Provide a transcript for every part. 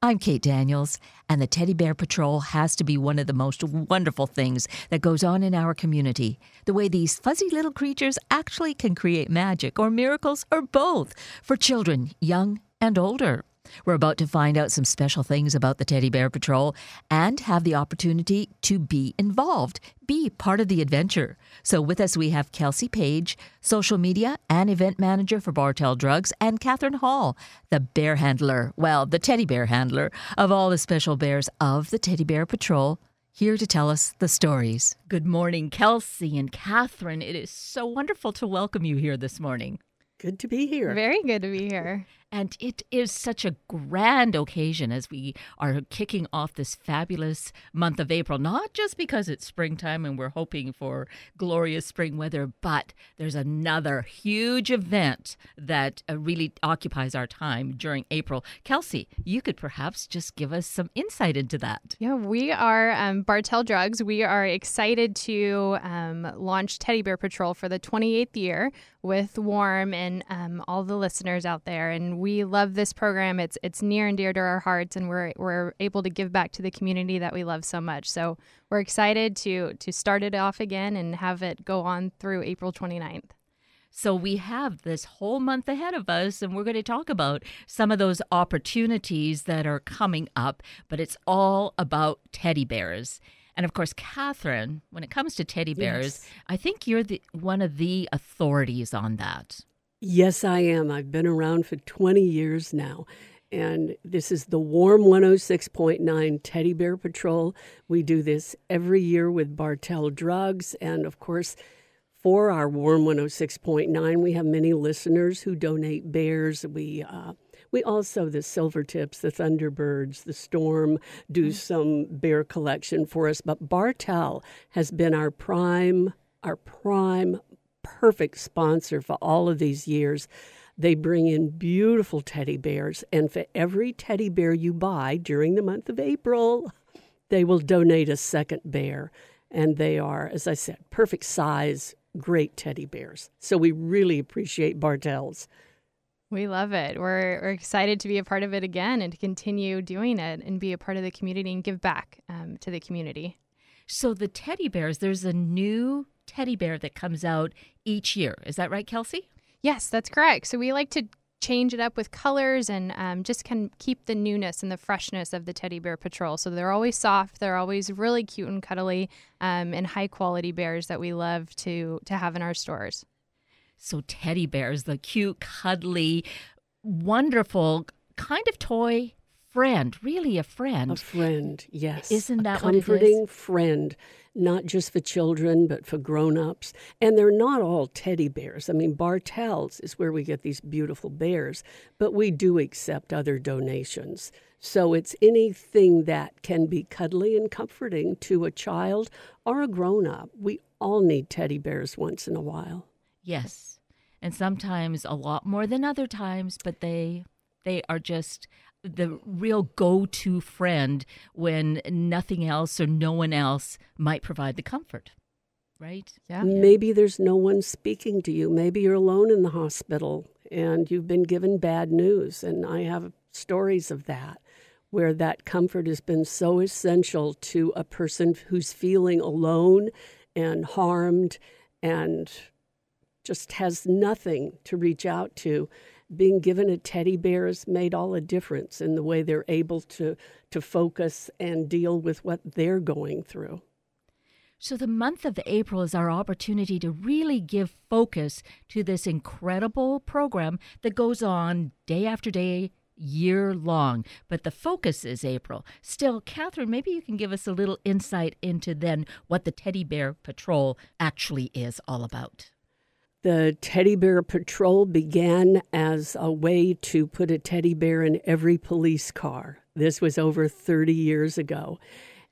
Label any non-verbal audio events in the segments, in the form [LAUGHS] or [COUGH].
I'm Kate Daniels, and the Teddy Bear Patrol has to be one of the most wonderful things that goes on in our community. The way these fuzzy little creatures actually can create magic or miracles or both for children, young and older. We're about to find out some special things about the Teddy Bear Patrol and have the opportunity to be involved, be part of the adventure. So, with us, we have Kelsey Paige, social media and event manager for Bartell Drugs, and Catharine Hall, the bear handler, well, the teddy bear handler of all the special bears of the Teddy Bear Patrol. Here to tell us the stories. Good morning, Kelsey and Catharine. It is so wonderful to welcome you here this morning. Good to be here. Very good to be here. And it is such a grand occasion as we are kicking off this fabulous month of April, not just because it's springtime and we're hoping for glorious spring weather, but there's another huge event that uh, really occupies our time during April. Kelsey, you could perhaps just give us some insight into that. Yeah, we are um, Bartell Drugs. We are excited to um, launch Teddy Bear Patrol for the 28th year with Warm and um, all the listeners out there. And we love this program. It's it's near and dear to our hearts, and we're we're able to give back to the community that we love so much. So we're excited to to start it off again and have it go on through April 29th. So we have this whole month ahead of us, and we're going to talk about some of those opportunities that are coming up. But it's all about teddy bears. And of course, Catharine, when it comes to teddy bears, yes. I think you're the one of the authorities on that. Yes, I am. I've been around for 20 years now. And this is the Warm 106.9 Teddy Bear Patrol. We do this every year with Bartell Drugs. And of course, for our Warm 106.9, we have many listeners who donate bears. We, uh, we also, the Silvertips, the Thunderbirds, the Storm, do mm-hmm. some bear collection for us. But Bartell has been our prime, our prime perfect sponsor for all of these years. They bring in beautiful teddy bears, and for every teddy bear you buy during the month of April, they will donate a second bear. And they are, as I said, perfect size, great teddy bears. So we really appreciate Bartell's. We love it. We're, we're excited to be a part of it again and to continue doing it and be a part of the community and give back um, to the community. So, the teddy bears, there's a new teddy bear that comes out each year. Is that right, Kelsey? Yes, that's correct. So we like to change it up with colors and um, just can keep the newness and the freshness of the teddy bear patrol. So they're always soft. They're always really cute and cuddly um, and high quality bears that we love to to have in our stores. So teddy bears, the cute, cuddly, wonderful kind of toy friend, really a friend. A friend, yes. Isn't that a comforting friend? not just for children, but for grown ups. And they're not all teddy bears. I mean, Bartell's is where we get these beautiful bears, but we do accept other donations. So it's anything that can be cuddly and comforting to a child or a grown up. We all need teddy bears once in a while. Yes. And sometimes a lot more than other times, but they they are just the real go to friend when nothing else or no one else might provide the comfort. Right? Yeah. Maybe there's no one speaking to you. Maybe you're alone in the hospital and you've been given bad news. And I have stories of that where that comfort has been so essential to a person who's feeling alone and harmed and just has nothing to reach out to being given a teddy bear has made all the difference in the way they're able to to focus and deal with what they're going through. So the month of April is our opportunity to really give focus to this incredible program that goes on day after day, year long. But the focus is April. Still, Catharine, maybe you can give us a little insight into then what the Teddy Bear Patrol actually is all about. The Teddy Bear Patrol began as a way to put a teddy bear in every police car. This was over 30 years ago.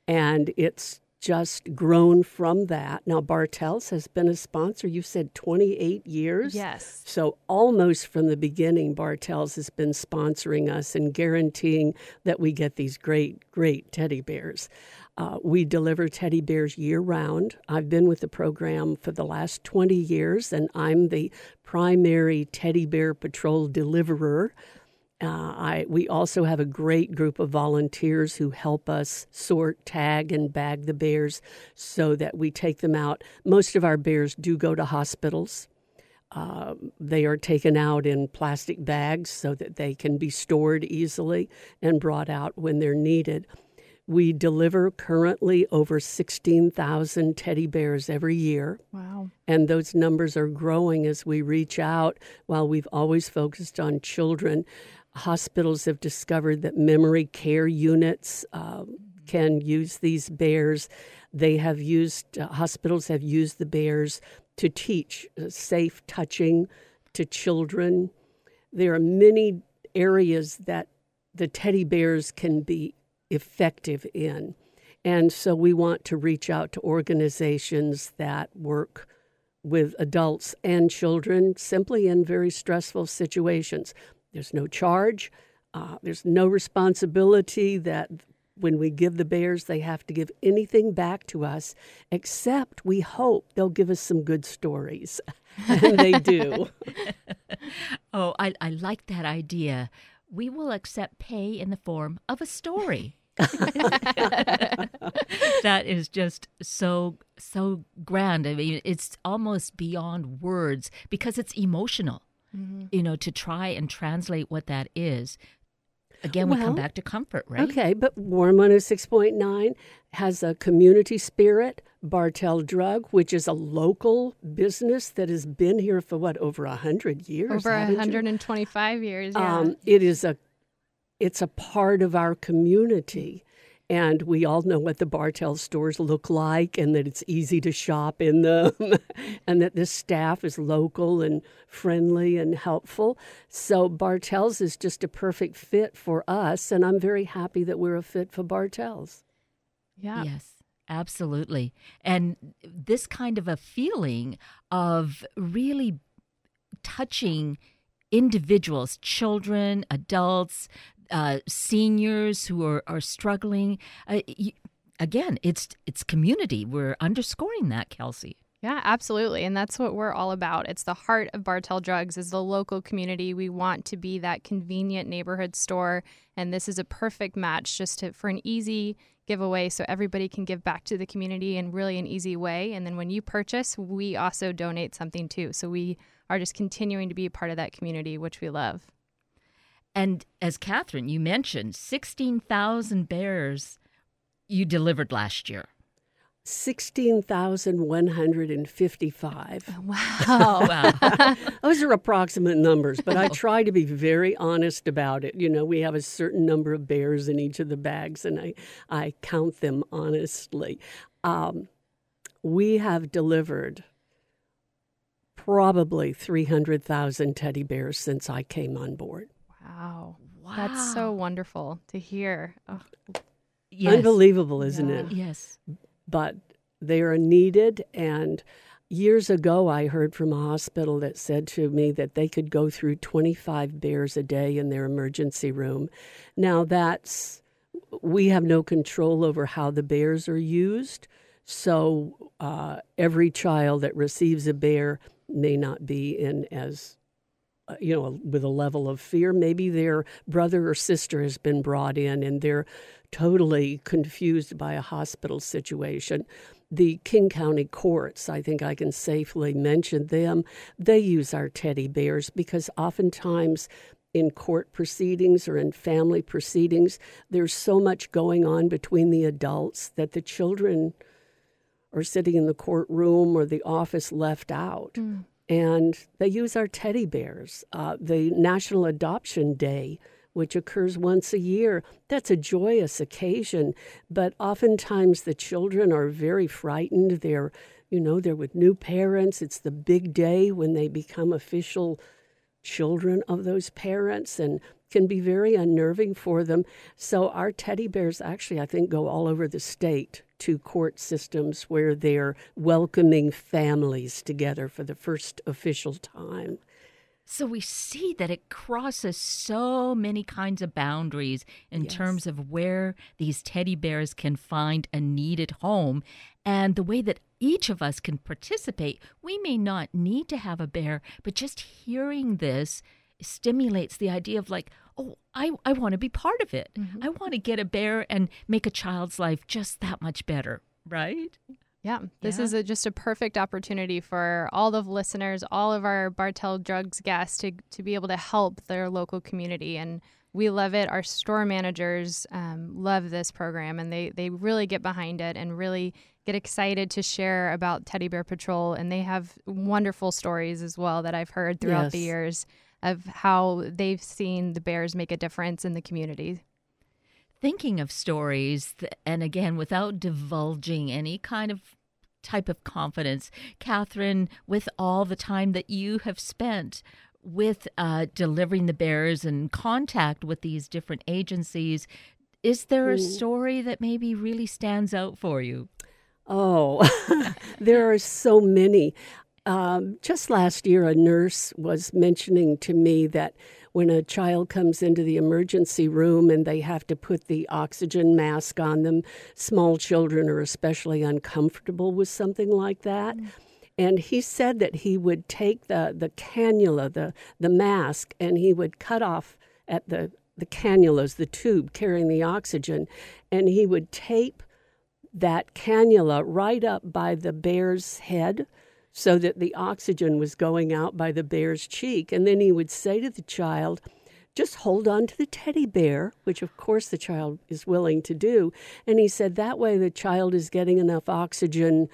And it's just grown from that. Now, Bartell's has been a sponsor, you said 28 years? Yes. So, almost from the beginning, Bartell's has been sponsoring us and guaranteeing that we get these great, great teddy bears. Uh, we deliver teddy bears year round. I've been with the program for the last 20 years, and I'm the primary teddy bear patrol deliverer. Uh, I, we also have a great group of volunteers who help us sort, tag, and bag the bears so that we take them out. Most of our bears do go to hospitals. Uh, they are taken out in plastic bags so that they can be stored easily and brought out when they're needed. We deliver currently over 16,000 teddy bears every year. Wow. And those numbers are growing as we reach out. While we've always focused on children, hospitals have discovered that memory care units um, can use these bears. They have used, uh, hospitals have used the bears to teach uh, safe touching to children. There are many areas that the teddy bears can be effective in. And so we want to reach out to organizations that work with adults and children simply in very stressful situations. There's no charge, uh, there's no responsibility that when we give the bears, they have to give anything back to us, except we hope they'll give us some good stories. [LAUGHS] and they do. [LAUGHS] oh, I, I like that idea we will accept pay in the form of a story. [LAUGHS] [LAUGHS] that is just so so grand. I mean, it's almost beyond words because it's emotional. Mm-hmm. You know, to try and translate what that is. Again, well, we come back to comfort, right? Okay, but Warm 106.9 has a community spirit. Bartell Drug, which is a local business that has been here for what over a hundred years. Over hundred and twenty-five years. Yeah. Um, it is a, it's a part of our community. And we all know what the Bartell stores look like and that it's easy to shop in them [LAUGHS] and that the staff is local and friendly and helpful. So Bartell's is just a perfect fit for us. And I'm very happy that we're a fit for Bartell's. Yeah. Yes. Absolutely. And this kind of a feeling of really touching individuals, children, adults, uh, seniors who are, are struggling. Uh, again, it's it's community. We're underscoring that, Kelsey. Yeah, absolutely. And that's what we're all about. It's the heart of Bartell Drugs is the local community. We want to be that convenient neighborhood store and this is a perfect match just to, for an easy giveaway so everybody can give back to the community in really an easy way. And then when you purchase, we also donate something too. So we are just continuing to be a part of that community, which we love. And as Catharine, you mentioned 16,000 bears you delivered last year. 16,155. Wow. [LAUGHS] wow. [LAUGHS] Those are approximate numbers, but I try to be very honest about it. You know, we have a certain number of bears in each of the bags, and I, I count them honestly. Um, we have delivered probably 300,000 teddy bears since I came on board. Wow. Wow. That's so wonderful to hear. Oh. Yes. Unbelievable, isn't yeah. it? Yes but they are needed. And years ago, I heard from a hospital that said to me that they could go through 25 bears a day in their emergency room. Now, that's we have no control over how the bears are used. So, uh, every child that receives a bear may not be in as you know, with a level of fear. Maybe their brother or sister has been brought in and they're totally confused by a hospital situation. The King County courts, I think I can safely mention them, they use our teddy bears because oftentimes in court proceedings or in family proceedings, there's so much going on between the adults that the children are sitting in the courtroom or the office left out. Mm. And they use our teddy bears. Uh, the National Adoption Day which occurs once a year. That's a joyous occasion, but oftentimes the children are very frightened. They're, you know, they're with new parents. It's the big day when they become official children of those parents and can be very unnerving for them. So our teddy bears actually, I think, go all over the state to court systems where they're welcoming families together for the first official time. So we see that it crosses so many kinds of boundaries in yes. terms of where these teddy bears can find a needed home and the way that each of us can participate. We may not need to have a bear, but just hearing this stimulates the idea of like, I, I want to be part of it. Mm-hmm. I want to get a bear and make a child's life just that much better, right? Yeah, this yeah. is a, just a perfect opportunity for all of listeners, all of our Bartell Drugs guests to, to be able to help their local community. And we love it. Our store managers um, love this program and they, they really get behind it and really get excited to share about Teddy Bear Patrol. And they have wonderful stories as well that I've heard throughout yes. the years of how they've seen the bears make a difference in the community. Thinking of stories, and again, without divulging any kind of type of confidence, Catharine, with all the time that you have spent with uh, delivering the bears and contact with these different agencies, is there a story that maybe really stands out for you? Oh, [LAUGHS] there are so many. Um, just last year, a nurse was mentioning to me that when a child comes into the emergency room and they have to put the oxygen mask on them, small children are especially uncomfortable with something like that. Mm. And he said that he would take the, the cannula, the, the mask, and he would cut off at the, the cannulas, the tube carrying the oxygen, and he would tape that cannula right up by the bear's head so that the oxygen was going out by the bear's cheek. And then he would say to the child, just hold on to the teddy bear, which of course the child is willing to do. And he said that way the child is getting enough oxygen,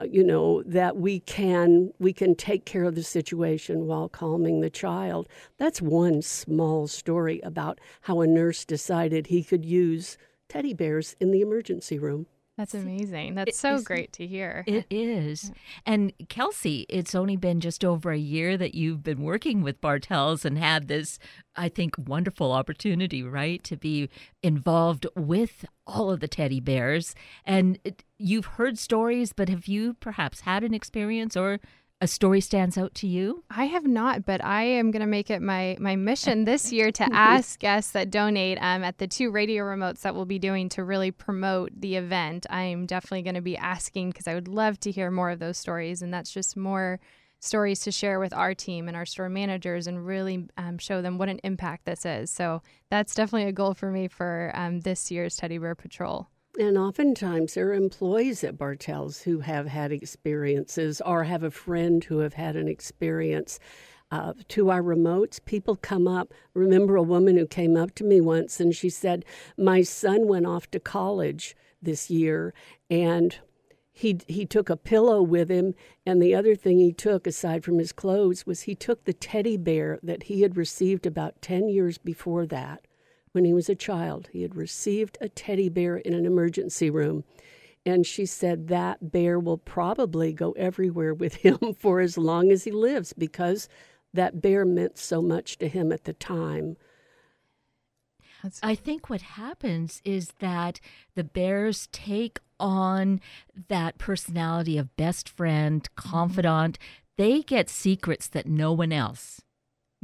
uh, you know, that we can we can take care of the situation while calming the child. That's one small story about how a nurse decided he could use teddy bears in the emergency room. That's amazing. That's it, so great to hear. It is. And Kelsey, it's only been just over a year that you've been working with Bartell's and had this, I think, wonderful opportunity, right, to be involved with all of the teddy bears. And it, you've heard stories, but have you perhaps had an experience or a story stands out to you? I have not, but I am going to make it my my mission this [LAUGHS] year to ask guests that donate um, at the two radio remotes that we'll be doing to really promote the event. I am definitely going to be asking because I would love to hear more of those stories, and that's just more stories to share with our team and our store managers and really um, show them what an impact this is. So that's definitely a goal for me for um, this year's Teddy Bear Patrol. And oftentimes there are employees at Bartell's who have had experiences or have a friend who have had an experience. Uh, to our remotes, people come up. Remember a woman who came up to me once and she said, My son went off to college this year and he he took a pillow with him and the other thing he took aside from his clothes was he took the teddy bear that he had received about 10 years before that when he was a child. He had received a teddy bear in an emergency room. And she said that bear will probably go everywhere with him [LAUGHS] for as long as he lives because that bear meant so much to him at the time. I think what happens is that the bears take on that personality of best friend, mm-hmm. confidant. They get secrets that no one else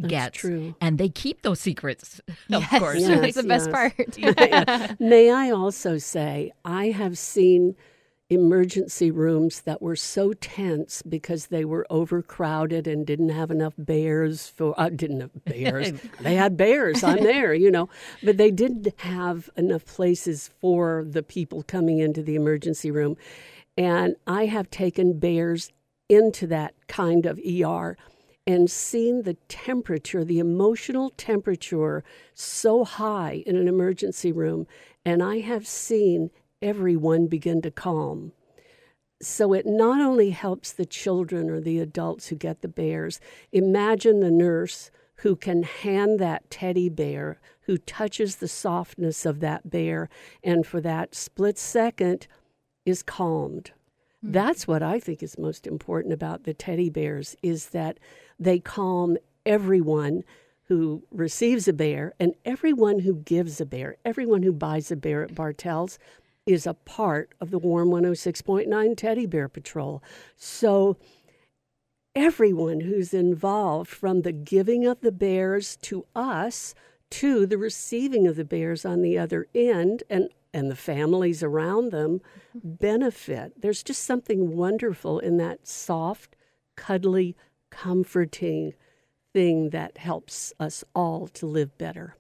that's gets. True. And they keep those secrets, [LAUGHS] of yes, course. Yes, That's the best part. [LAUGHS] yeah. May I also say, I have seen emergency rooms that were so tense because they were overcrowded and didn't have enough bears for uh, didn't have bears [LAUGHS] they had bears i'm there you know but they didn't have enough places for the people coming into the emergency room and i have taken bears into that kind of er and seen the temperature, the emotional temperature so high in an emergency room, and I have seen everyone begin to calm. So it not only helps the children or the adults who get the bears, imagine the nurse who can hand that teddy bear, who touches the softness of that bear, and for that split second is calmed. Mm-hmm. That's what I think is most important about the teddy bears is that they calm everyone who receives a bear and everyone who gives a bear, everyone who buys a bear at Bartell's is a part of the Warm 106.9 Teddy Bear Patrol. So everyone who's involved from the giving of the bears to us to the receiving of the bears on the other end and and the families around them mm-hmm. benefit. There's just something wonderful in that soft, cuddly comforting thing that helps us all to live better.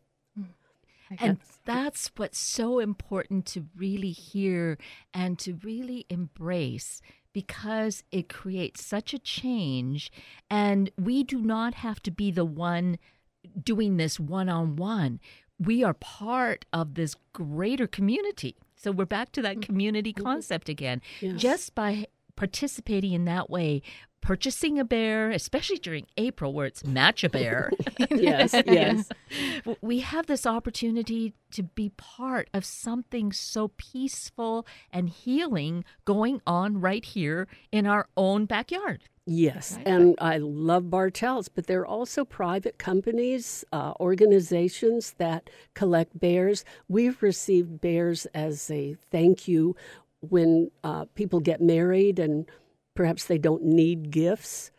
And that's what's so important to really hear and to really embrace because it creates such a change. And we do not have to be the one doing this one on one. We are part of this greater community. So we're back to that Mm-hmm. community concept again. Yes. Just by participating in that way, purchasing a bear, especially during April where it's match a bear. [LAUGHS] yes, [LAUGHS] yes. We have this opportunity to be part of something so peaceful and healing going on right here in our own backyard. Yes, and I love Bartell's, but there are also private companies, uh, organizations that collect bears. We've received bears as a thank you when uh, people get married and perhaps they don't need gifts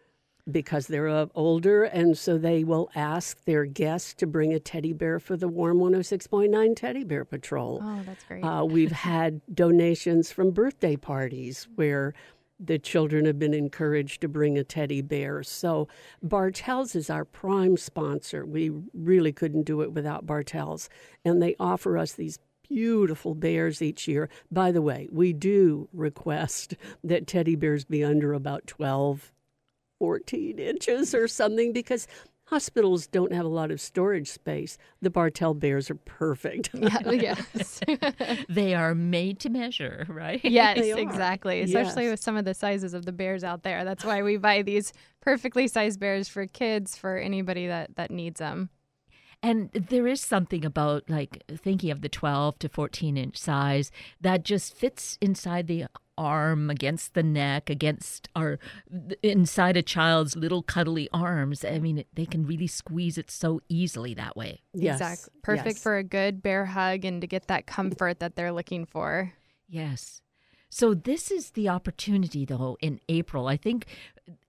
because they're uh, older, and so they will ask their guests to bring a teddy bear for the Warm 106.9 Teddy Bear Patrol. Oh, that's great. Uh, we've had donations from birthday parties where the children have been encouraged to bring a teddy bear. So Bartell's is our prime sponsor. We really couldn't do it without Bartell's. And they offer us these beautiful bears each year. By the way, we do request that teddy bears be under about 12, 14 inches or something because hospitals don't have a lot of storage space. The Bartell bears are perfect. [LAUGHS] yeah, yes. [LAUGHS] They are made to measure, right? yes, They are. exactly. Especially Yes. with some of the sizes of the bears out there. That's why we buy these perfectly sized bears for kids, for anybody that, that needs them. And there is something about like thinking of the 12 to 14 inch size that just fits inside the arm, against the neck, against our inside a child's little cuddly arms. I mean, they can really squeeze it so easily that way. Yes, Exactly. Perfect yes. for a good bear hug and to get that comfort that they're looking for. Yes. So this is the opportunity though in April. I think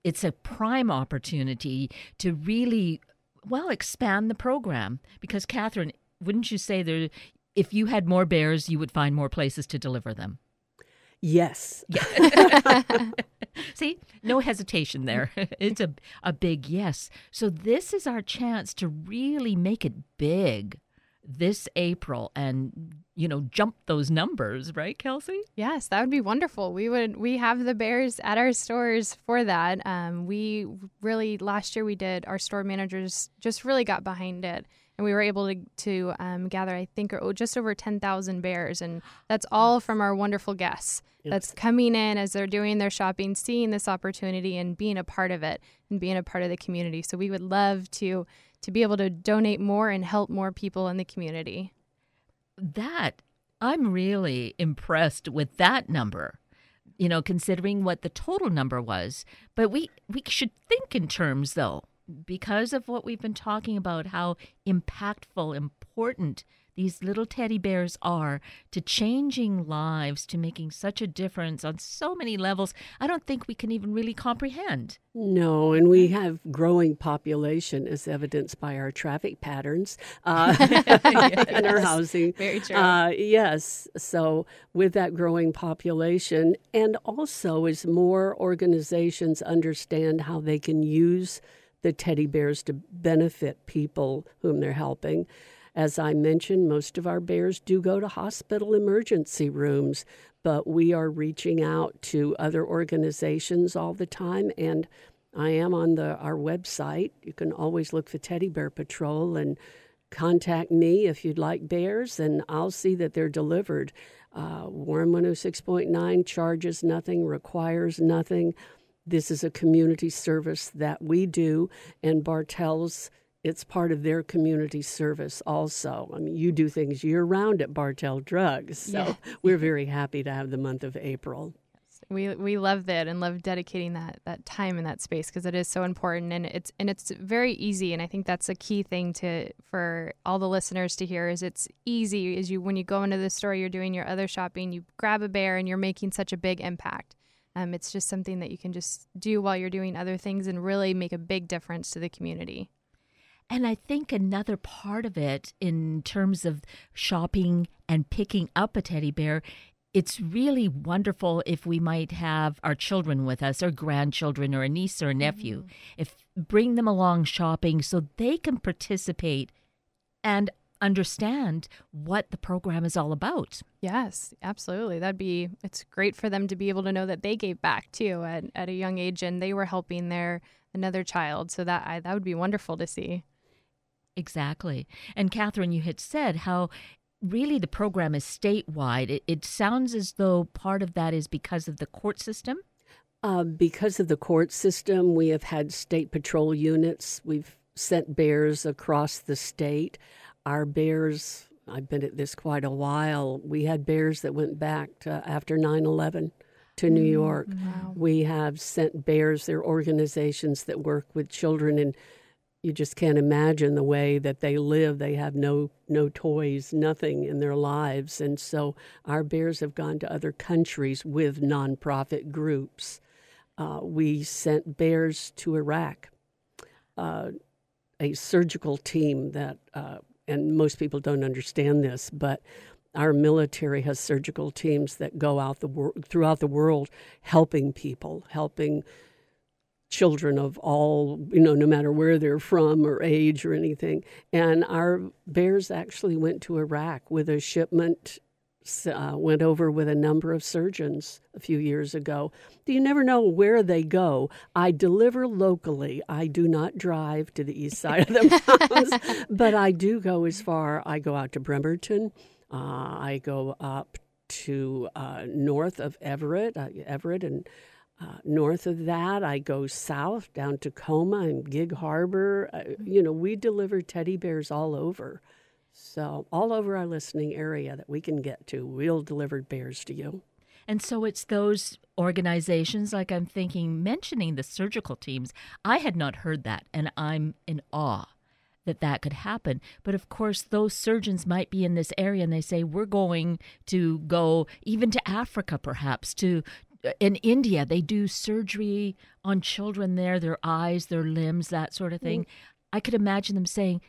it's a prime opportunity to really well expand the program because Catharine, wouldn't you say there if you had more bears you would find more places to deliver them? Yes. [LAUGHS] See, no hesitation there. [LAUGHS] It's a a big yes. So this is our chance to really make it big this April and you know jump those numbers, right, Kelsey? Yes, that would be wonderful. We would we have the bears at our stores for that. Um, we really last year we did our store managers just really got behind it, and we were able to to um, gather I think oh, just over ten thousand bears, and that's all from our wonderful guests. That's coming in as they're doing their shopping, seeing this opportunity, and being a part of it, and being a part of the community. So we would love to to be able to donate more and help more people in the community. that I'm really impressed with that number. You know, considering what the total number was. But we we should think in terms though, because of what we've been talking about how impactful, important these little teddy bears are to changing lives, to making such a difference on so many levels. I don't think we can even really comprehend. No, and we have growing population as evidenced by our traffic patterns uh, [LAUGHS] in our housing. Very true. Uh, yes, so with that growing population, and also as more organizations understand how they can use the teddy bears to benefit people whom they're helping. As I mentioned, most of our bears do go to hospital emergency rooms, but we are reaching out to other organizations all the time and I am on the our website. You can always look for Teddy Bear Patrol and contact me if you'd like bears, and I'll see that they're delivered. Uh, Warm 106.9 charges nothing, requires nothing. This is a community service that we do, and Bartell's. It's part of their community service also. I mean, you do things year round at Bartell Drugs, so Yeah. [LAUGHS] we're very happy to have the month of April. we we love that and love dedicating that that time in that space because it is so important and it's and it's very easy and I think that's a key thing to for all the listeners to hear is it's easy is you when you go into the store you're doing your other shopping you grab a bear and you're making such a big impact. Um, it's just something that you can just do while you're doing other things and really make a big difference to the community. And I think another part of it, in terms of shopping and picking up a teddy bear, it's really wonderful if we might have our children with us, or grandchildren, or a niece or a nephew. Mm-hmm. If bring them along shopping so they can participate and understand what the program is all about. Yes, absolutely. That'd be it's great for them to be able to know that they gave back too at, at a young age and they were helping their another child. So that I, that would be wonderful to see. Exactly. And Catharine, you had said how really the program is statewide. It, it sounds as though part of that is because of the court system. Uh, because of the court system, we have had state patrol units. We've sent bears across the state. Our bears, I've been at this quite a while. We had bears that went back to after 9 11 to New York. Wow. We have sent bears, they're organizations that work with children and you just can't imagine the way that they live. They have no no toys, nothing in their lives, and so our bears have gone to other countries with nonprofit groups. Uh, we sent bears to Iraq, uh, a surgical team that, uh, and most people don't understand this, but our military has surgical teams that go out the wor- throughout the world helping people, helping children of all, you know, no matter where they're from or age or anything. And our bears actually went to Iraq with a shipment, uh, went over with a number of surgeons a few years ago. You never know where they go. I deliver locally. I do not drive to the east side of the [LAUGHS] mountains, but I do go as far. I go out to Bremerton. Uh, I go up to uh, north of Everett, uh, Everett and uh, north of that, I go south down Tacoma and Gig Harbor. Uh, you know, we deliver teddy bears all over. So, all over our listening area that we can get to, we'll deliver bears to you. And so it's those organizations, like I'm thinking, mentioning the surgical teams. I had not heard that, and I'm in awe that that could happen. But of course, those surgeons might be in this area and they say, we're going to go even to Africa, perhaps, to in India, they do surgery on children there, their eyes, their limbs, that sort of thing. Mm. I could imagine them saying,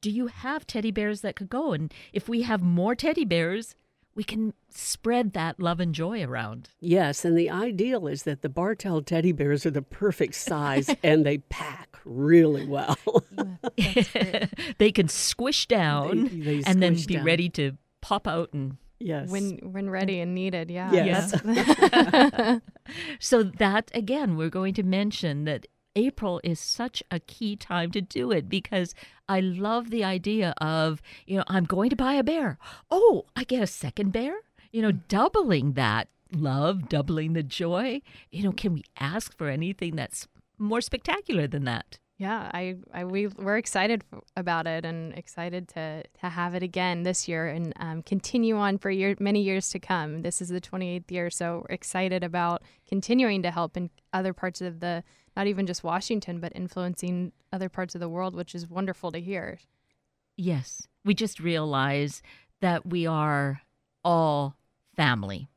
Do you have teddy bears that could go? And if we have more teddy bears, we can spread that love and joy around. Yes, and the ideal is that the Bartell teddy bears are the perfect size [LAUGHS] and they pack really well. [LAUGHS] they can squish down they, they and then be down. ready to pop out and Yes. When when ready and needed, yeah. Yes. [LAUGHS] [LAUGHS] so that again, we're going to mention that April is such a key time to do it because I love the idea of, you know, I'm going to buy a bear. Oh, I get a second bear? You know, doubling that love, doubling the joy. You know, can we ask for anything that's more spectacular than that? Yeah, I, I we we're excited about it and excited to to have it again this year and um, continue on for year, many years to come. This is the 28th year, so we're excited about continuing to help in other parts of the not even just Washington, but influencing other parts of the world, which is wonderful to hear. Yes, we just realize that we are all family,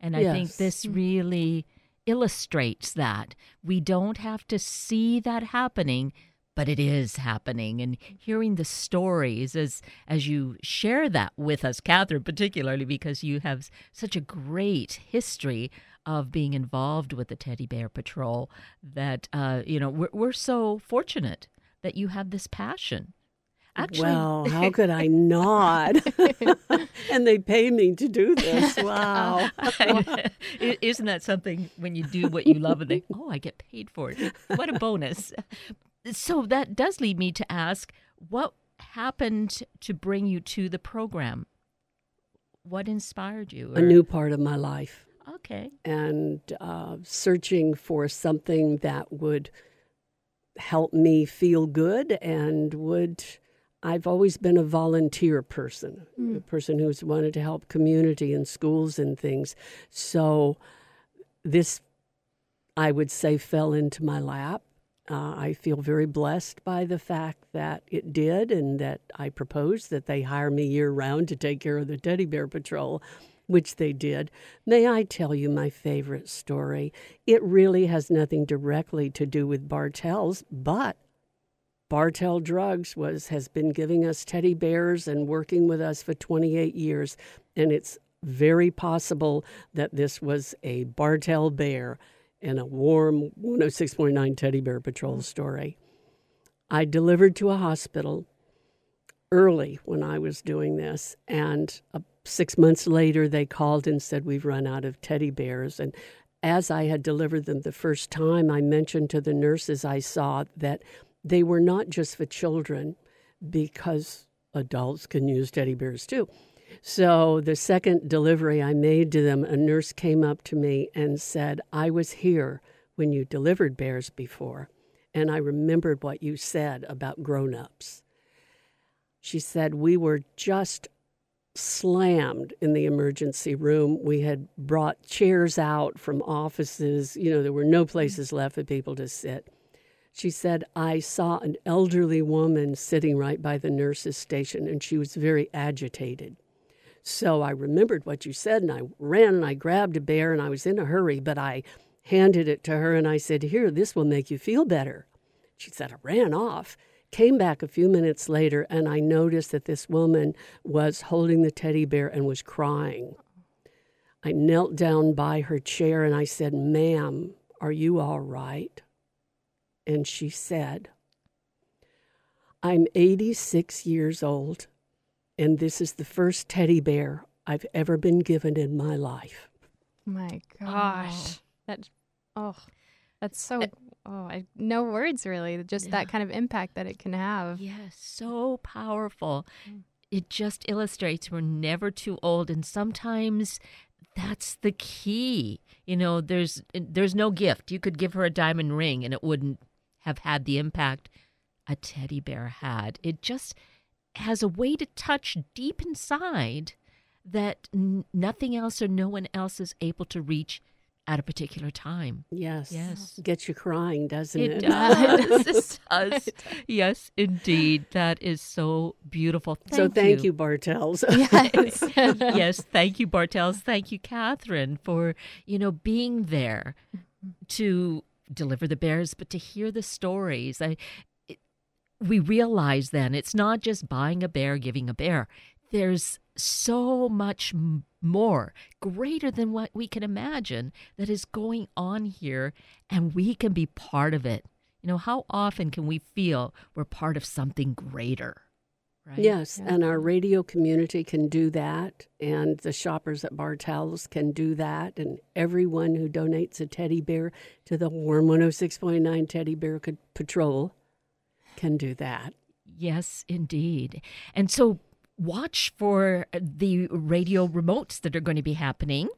and I yes. think this mm. really illustrates that. We don't have to see that happening, but it is happening. And hearing the stories as as you share that with us, Catharine, particularly because you have such a great history of being involved with the Teddy Bear Patrol, that uh, you know we're, we're so fortunate that you have this passion. Actually, well, how [LAUGHS] could I not? [LAUGHS] and they pay me to do this. Wow. [LAUGHS] Isn't that something when you do what you love and they, oh, I get paid for it? What a bonus. So that does lead me to ask what happened to bring you to the program? What inspired you? Or... A new part of my life. Okay. And uh, searching for something that would help me feel good and would I've always been a volunteer person, mm. a person who's wanted to help community and schools and things. So this, I would say, fell into my lap. Uh, I feel very blessed by the fact that it did and that I proposed that they hire me year round to take care of the teddy bear patrol, which they did. May I tell you my favorite story? It really has nothing directly to do with Bartell's, but Bartell Drugs was has been giving us teddy bears and working with us for 28 years, and it's very possible that this was a Bartell bear in a warm 106.9 Teddy Bear Patrol story. I delivered to a hospital. early when I was doing this. And uh, six months later, they called and said, We've run out of teddy bears. And as I had delivered them the first time, I mentioned to the nurses I saw that they were not just for children because adults can use teddy bears too. So the second delivery I made to them, a nurse came up to me and said, I was here when you delivered bears before, and I remembered what you said about grown ups. She said, We were just slammed in the emergency room. We had brought chairs out from offices. You know, there were no places left for people to sit. She said, I saw an elderly woman sitting right by the nurse's station, and she was very agitated. So I remembered what you said, and I ran and I grabbed a bear, and I was in a hurry, but I handed it to her and I said, Here, this will make you feel better. She said, I ran off. Came back a few minutes later, and I noticed that this woman was holding the teddy bear and was crying. I knelt down by her chair and I said, Ma'am, are you all right? And she said, I'm 86 years old, and this is the first teddy bear I've ever been given in my life. My gosh. Oh. That, oh, that's so oh, I, no words really. Just yeah. that kind of impact that it can have. Yes, so powerful. Mm. It just illustrates we're never too old, and sometimes that's the key. You know, there's there's no gift. You could give her a diamond ring, and it wouldn't have had the impact a teddy bear had. It just has a way to touch deep inside that n- nothing else or no one else is able to reach at a particular time. Yes. Yes. Gets you crying, doesn't it? It does. [LAUGHS] it [LAUGHS] does. Yes, indeed. That is so beautiful. Thank so thank you, you Bartell's. [LAUGHS] yes. yes. Thank you, Bartell's. Thank you, Catharine, for, you know, being there to deliver the bears, but to hear the stories. I it, we realize then it's not just buying a bear, giving a bear. There's so much more, greater than what we can imagine, that is going on here, and we can be part of it. You know, how often can we feel we're part of something greater? Right? Yes, yeah. and our radio community can do that, and the shoppers at Bartell's can do that, and everyone who donates a teddy bear to the Warm 106.9 Teddy Bear Patrol can do that. Yes, indeed. And so watch for the radio remotes that are going to be happening.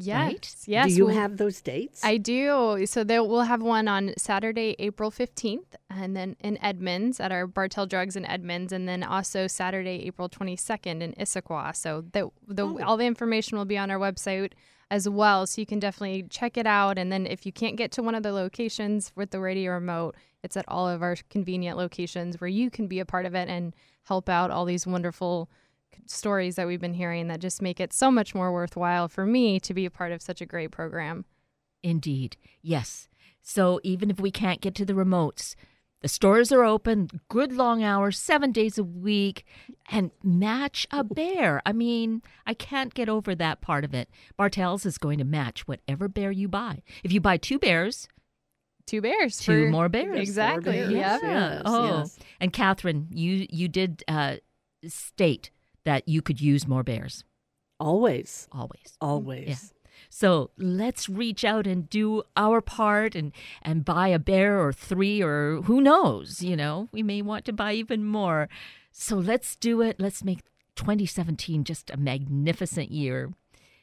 Yes. Right? Yes. Do you we'll, have those dates? I do. So we'll have one on Saturday, April 15th, and then in Edmonds at our Bartell Drugs in Edmonds, and then also Saturday, April 22nd in Issaquah. So the, the oh. all the information will be on our website as well. So you can definitely check it out. And then if you can't get to one of the locations with the radio remote, it's at all of our convenient locations where you can be a part of it and help out all these wonderful stories that we've been hearing that just make it so much more worthwhile for me to be a part of such a great program. Indeed. Yes. So even if we can't get to the remotes, the stores are open, good long hours, seven days a week, and match a bear. I mean, I can't get over that part of it. Bartell's is going to match whatever bear you buy. If you buy two bears, two bears, two for, more bears, exactly. Bears. Yeah. Yes, oh, yes. and Catharine, you you did uh, state that you could use more bears. Always, always, always. Yeah. So let's reach out and do our part and, and buy a bear or three or who knows, you know, we may want to buy even more. So let's do it. Let's make 2017 just a magnificent year.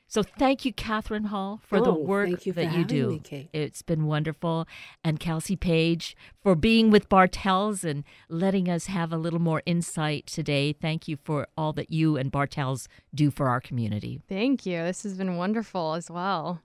So thank you, Catharine Hall, for oh, the work you that you do. Me, it's been wonderful. And Kelsey Paige for being with Bartell's and letting us have a little more insight today. Thank you for all that you and Bartell's do for our community. Thank you. This has been wonderful as well.